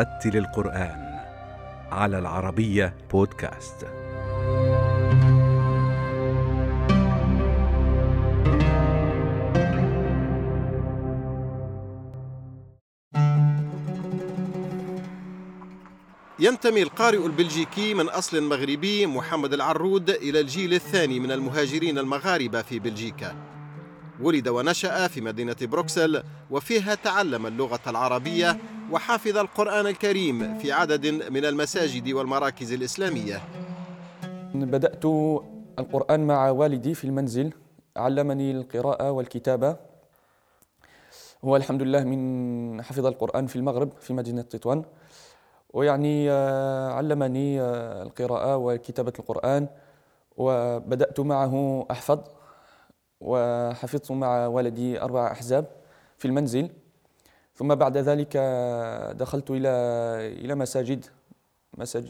رتل القرآن على العربية بودكاست. ينتمي القارئ البلجيكي من أصل مغربي محمد العرود إلى الجيل الثاني من المهاجرين المغاربة في بلجيكا ولد ونشأ في مدينة بروكسل وفيها تعلم اللغة العربية وحافظ القرآن الكريم في عدد من المساجد والمراكز الإسلامية. بدأت القرآن مع والدي في المنزل علمني القراءة والكتابة. هو الحمد لله من حفظ القرآن في المغرب في مدينة تطوان. ويعني آه، علمني آه، القراءة وكتابة القرآن وبدأت معه أحفظ. وحفظت مع والدي أربع أحزاب في المنزل. ثم بعد ذلك دخلت إلى إلى مساجد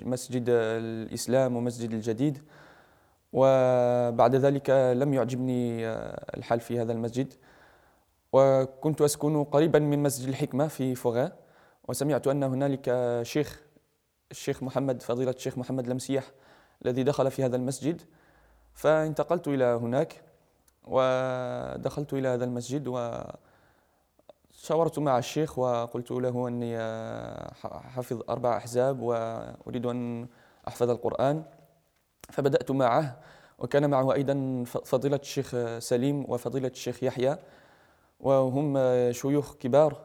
مسجد الإسلام ومسجد الجديد. وبعد ذلك لم يعجبني الحال في هذا المسجد. وكنت أسكن قريبا من مسجد الحكمة في فوغا وسمعت أن هنالك شيخ الشيخ محمد فضيلة الشيخ محمد لمسيح الذي دخل في هذا المسجد. فانتقلت إلى هناك. ودخلت إلى هذا المسجد وشاورت مع الشيخ وقلت له أني حافظ أربع أحزاب وأريد أن أحفظ القرآن. فبدأت معه وكان معه أيضا فضيلة الشيخ سليم وفضيلة الشيخ يحيى وهم شيوخ كبار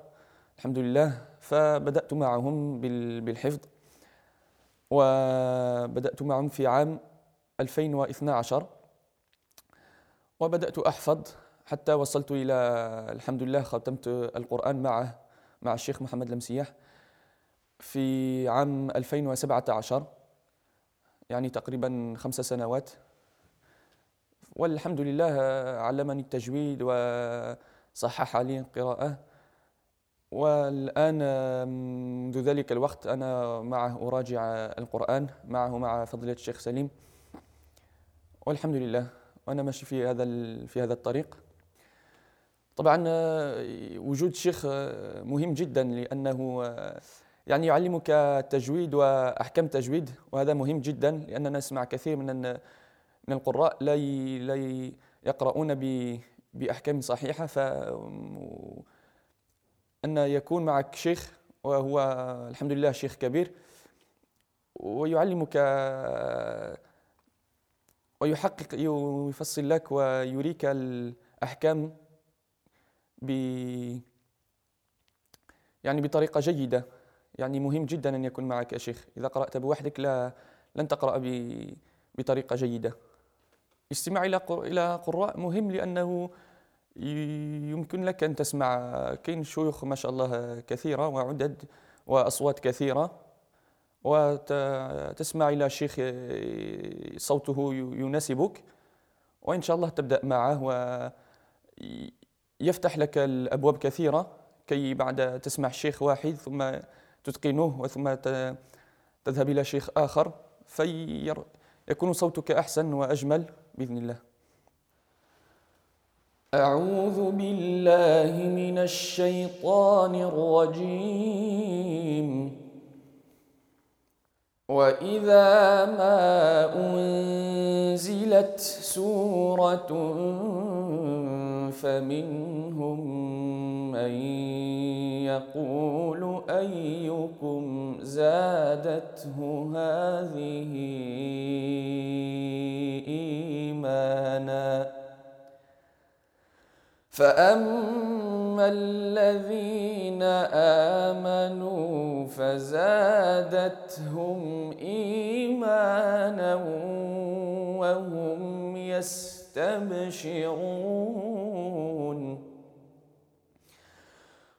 الحمد لله. فبدأت معهم بالحفظ وبدأت معهم في عام 2012 وبدأت أحفظ حتى وصلت إلى الحمد لله ختمت القرآن معه مع الشيخ محمد المسيح في عام 2017 يعني تقريبا خمس سنوات. والحمد لله علمني التجويد وصحح لي القراءة. والآن منذ ذلك الوقت أنا معه أراجع القرآن معه مع فضيلة الشيخ سليم. والحمد لله. وأنا ماشي في هذا في هذا الطريق. طبعا آه، وجود الشيخ آه، مهم جدا لأنه آه، يعني يعلمك التجويد وأحكام التجويد وهذا مهم جدا لأننا نسمع كثير من من القراء لا لا يقرؤون بأحكام صحيحة. ف أن يكون معك شيخ وهو الحمد لله شيخ كبير ويعلمك ويحقق يفصل لك ويريك الأحكام ب يعني بطريقة جيدة. يعني مهم جدا أن يكون معك يا شيخ. إذا قرأت بوحدك لا لن تقرأ بطريقة جيدة. الاستماع إلى إلى قراء مهم لأنه يمكن لك أن تسمع كاين شيوخ ما شاء الله كثيرة وعدد وأصوات كثيرة. وتسمع إلى شيخ صوته يناسبك وإن شاء الله تبدأ معه ويفتح لك الأبواب كثيرة كي بعد تسمع شيخ واحد ثم تتقنه وثم تذهب إلى شيخ آخر فيكون صوتك أحسن وأجمل بإذن الله. أعوذ بالله من الشيطان الرجيم. واذا ما انزلت سوره فمنهم من يقول ايكم زادته هذه ايمانا فاما الذين امنوا فزادتهم ايمانا وهم يستبشرون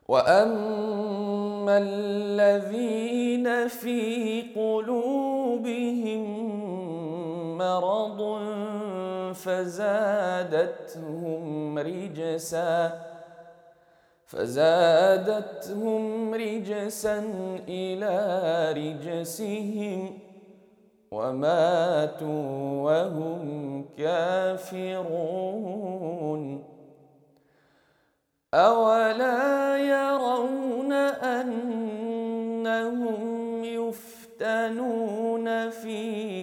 واما الذين في قلوبهم مرض فزادتهم رجسا فزادتهم رجسا إلى رجسهم وماتوا وهم كافرون. أولا يرون أن أنهم يفتنون في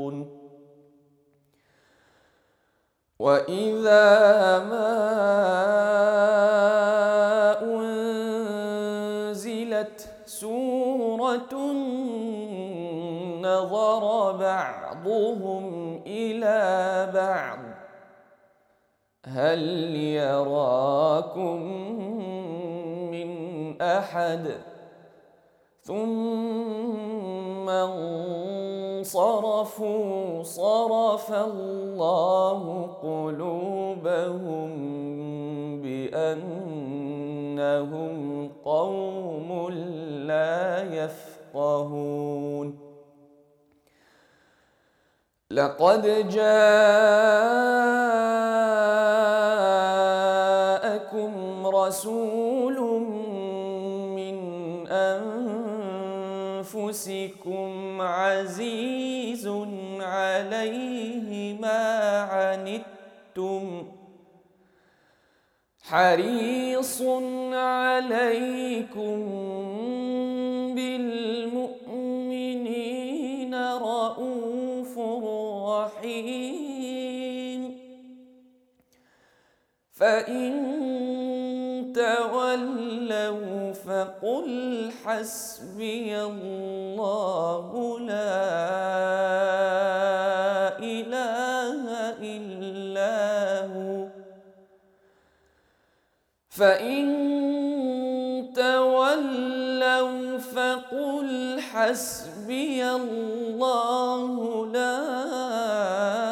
وإذا ما أنزلت سورة نظر بعضهم إلى بعض هل يراكم من أحد ثم انصرفوا صرف الله قلوبهم بأنهم قوم لا يفقهون. لقد جاءكم رسول من أنفسكم عزيز عليه ما عنتم حريص عليكم بالمؤمنين رؤوف رحيم. فإن تولوا فقل حسبي الله لا إله إلا هو. فإن تولوا فقل حسبي الله لا إله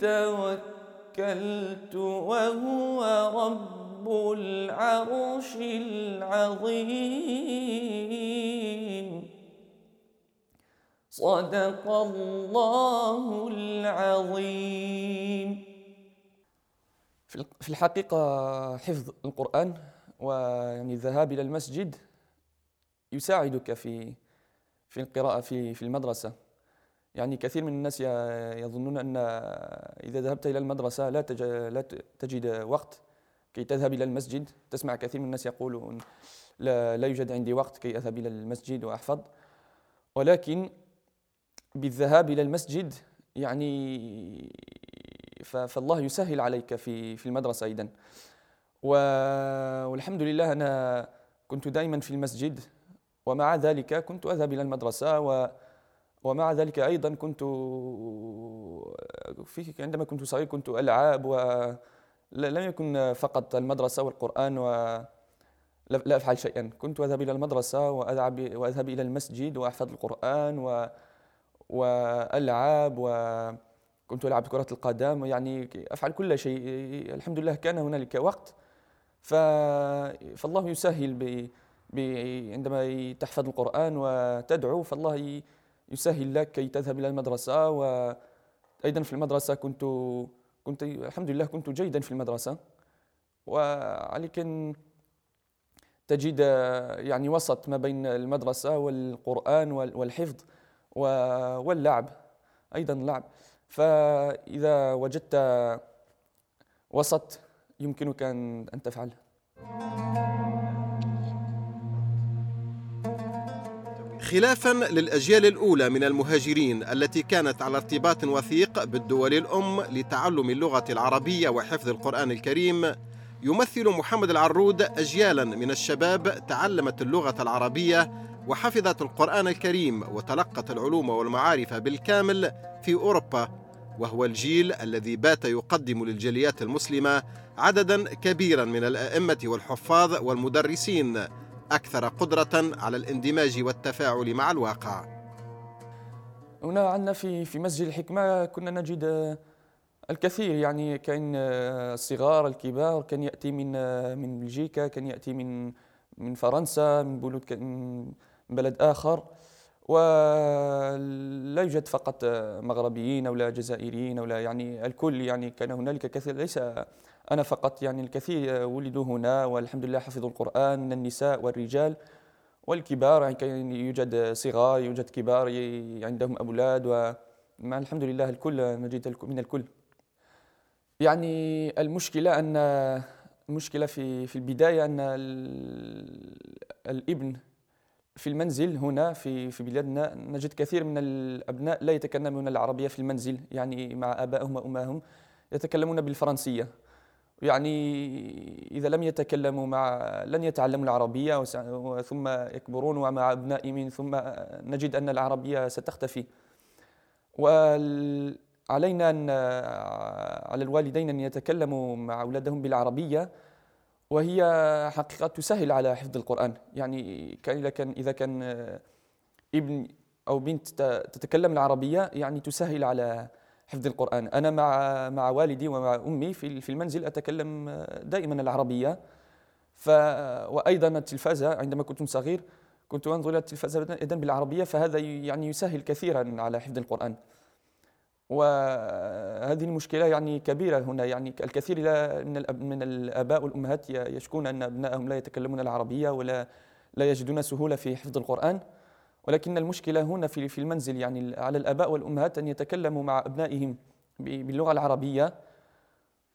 توكلت وهو رب العرش العظيم. صدق الله العظيم. في الحقيقة حفظ القرآن ويعني الذهاب إلى المسجد يساعدك في في القراءة في في المدرسة. يعني كثير من الناس يظنون أن إذا ذهبت إلى المدرسة لا لا تجد وقت كي تذهب إلى المسجد. تسمع كثير من الناس يقولون لا, لا يوجد عندي وقت كي أذهب إلى المسجد وأحفظ. ولكن بالذهاب إلى المسجد يعني فالله يسهل عليك في في المدرسة أيضا. والحمد لله أنا كنت دائما في المسجد ومع ذلك كنت أذهب إلى المدرسة و ومع ذلك أيضا كنت في عندما كنت صغير كنت ألعب ولم يكن فقط المدرسة والقرآن و لا أفعل شيئا. كنت أذهب إلى المدرسة وأذهب, وأذهب إلى المسجد وأحفظ القرآن و وألعب وكنت ألعب كرة القدم. يعني أفعل كل شيء. الحمد لله كان هنالك وقت. ف... فالله يسهل ب... ب... عندما تحفظ القرآن وتدعو فالله يسهل لك كي تذهب إلى المدرسة وأيضا في المدرسة كنت كنت الحمد لله كنت جيدا في المدرسة. وعليك تجد يعني وسط ما بين المدرسة والقرآن والحفظ واللعب أيضا اللعب. فإذا وجدت وسط يمكنك أن تفعل. خلافا للأجيال الأولى من المهاجرين التي كانت على ارتباط وثيق بالدول الأم لتعلم اللغة العربية وحفظ القرآن الكريم يمثل محمد العرود أجيالا من الشباب تعلمت اللغة العربية وحفظت القرآن الكريم وتلقت العلوم والمعارف بالكامل في أوروبا وهو الجيل الذي بات يقدم للجاليات المسلمة عددا كبيرا من الأئمة والحفاظ والمدرسين أكثر قدرة على الاندماج والتفاعل مع الواقع. هنا عندنا في في مسجد الحكمة كنا نجد الكثير يعني كان الصغار الكبار كان يأتي من من بلجيكا كان يأتي من من فرنسا من بلود ك- من بلد آخر. ولا يوجد فقط مغربيين أو لا جزائريين أو لا يعني الكل يعني كان هنالك كثير ليس أنا فقط يعني الكثير ولدوا هنا والحمد لله حفظوا القرآن من النساء والرجال والكبار يعني كان يوجد صغار يوجد كبار عندهم أولاد ومع الحمد لله الكل نجد من الكل. يعني المشكلة أن المشكلة في في البداية أن ال- الابن في المنزل هنا في في بلادنا نجد كثير من الأبناء لا يتكلمون العربية في المنزل يعني مع آبائهم وأمهاتهم يتكلمون بالفرنسية. يعني إذا لم يتكلموا مع لن يتعلموا العربية وس- ثم يكبرون ومع أبنائهم ثم نجد أن العربية ستختفي. وعلينا أن على الوالدين أن يتكلموا مع أولادهم بالعربية. وهي حقيقة تسهل على حفظ القرآن. يعني كأن إذا كان كان ابن أو بنت تتكلم العربية يعني تسهل على حفظ القرآن. أنا مع مع والدي ومع أمي في المنزل أتكلم دائما العربية. ف وأيضا التلفازة عندما كنت صغير كنت أنظر إلى التلفازة أيضا بالعربية فهذا يعني يسهل كثيرا على حفظ القرآن. وهذه المشكلة يعني كبيرة هنا. يعني الكثير من من الآباء والأمهات يشكون أن أبنائهم لا يتكلمون العربية ولا لا يجدون سهولة في حفظ القرآن. ولكن المشكلة هنا في في المنزل. يعني على الآباء والأمهات أن يتكلموا مع أبنائهم باللغة العربية.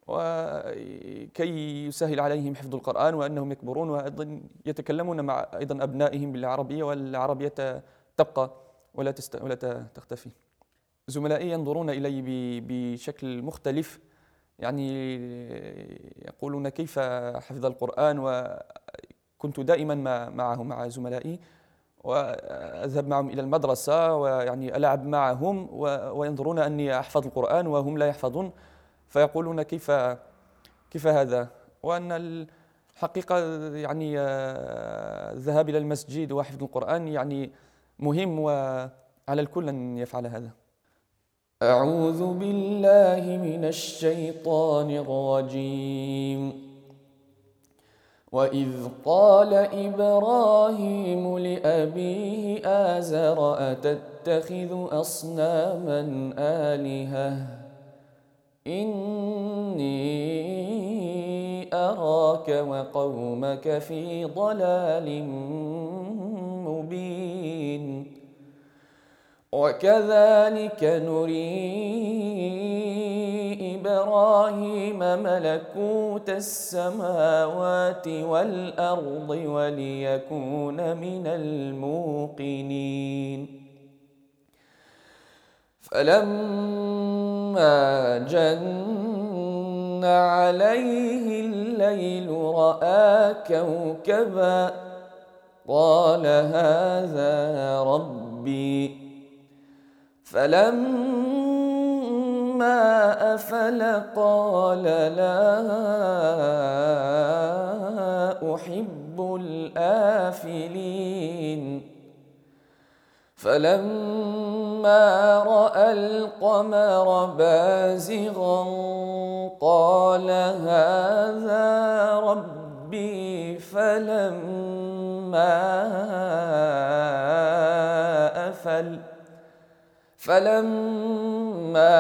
وكي يسهل عليهم حفظ القرآن وأنهم يكبرون وأيضا يتكلمون مع أيضا أبنائهم بالعربية والعربية تبقى ولا ولا تختفي. زملائي ينظرون إلي بشكل مختلف. يعني يقولون كيف حفظ القرآن وكنت دائما مع- معهم مع زملائي وأذهب معهم إلى المدرسة ويعني ألعب معهم وينظرون أني أحفظ القرآن وهم لا يحفظون. فيقولون كيف كيف هذا؟ وأن الحقيقة يعني آه، الذهاب إلى المسجد وحفظ القرآن يعني مهم وعلى الكل أن يفعل هذا. أعوذ بالله من الشيطان الرجيم. وإذ قال إبراهيم لأبيه آزر أتتخذ أصناما آلهة؟ إني أراك وقومك في ضلال مبين. وكذلك نري إبراهيم ملكوت السماوات والأرض وليكون من الموقنين. فلما جن عليه الليل رأى كوكبا قال هذا ربي. فلما أفل قال لا أحب الآفلين. فلما رأى القمر بازغا قال هذا ربي فلما أفل فلما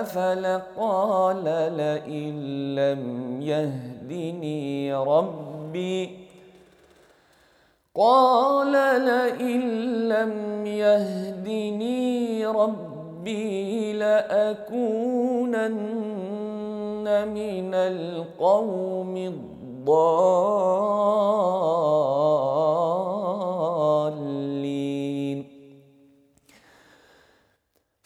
أفل قال لئن لم يهدني ربي قال لئن لم يهدني ربي لأكونن من القوم الضالين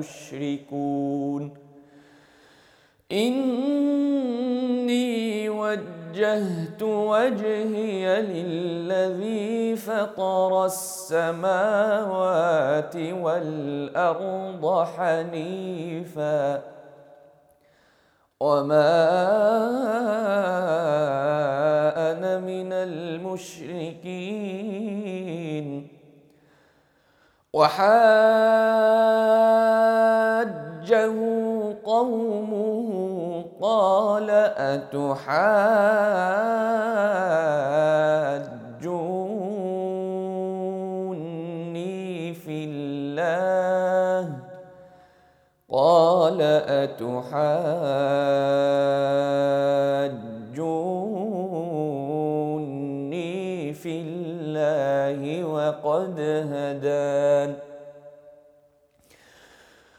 تشركون. إني وجهت وجهي للذي فطر السماوات والأرض حنيفاً. وما أنا من المشركين. وحاجه قومه قال أتحاجوني في الله؟ قال أتحاجوني في الله وقد هدان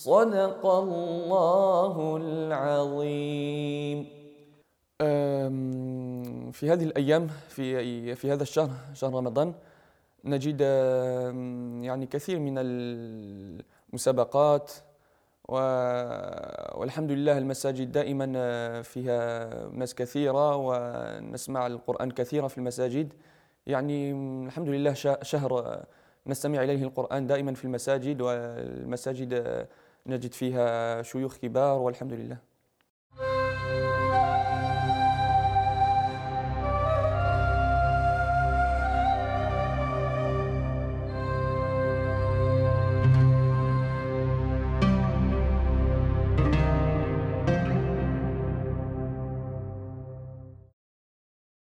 صدق الله العظيم في هذه الأيام في في هذا الشهر شهر رمضان نجد يعني كثير من المسابقات والحمد لله المساجد دائما آه، فيها ناس كثيرة ونسمع القرآن كثيرا في المساجد. يعني الحمد لله شهر آه، نستمع إليه القرآن دائما في المساجد والمساجد آه، نجد فيها شيوخ كبار والحمد لله.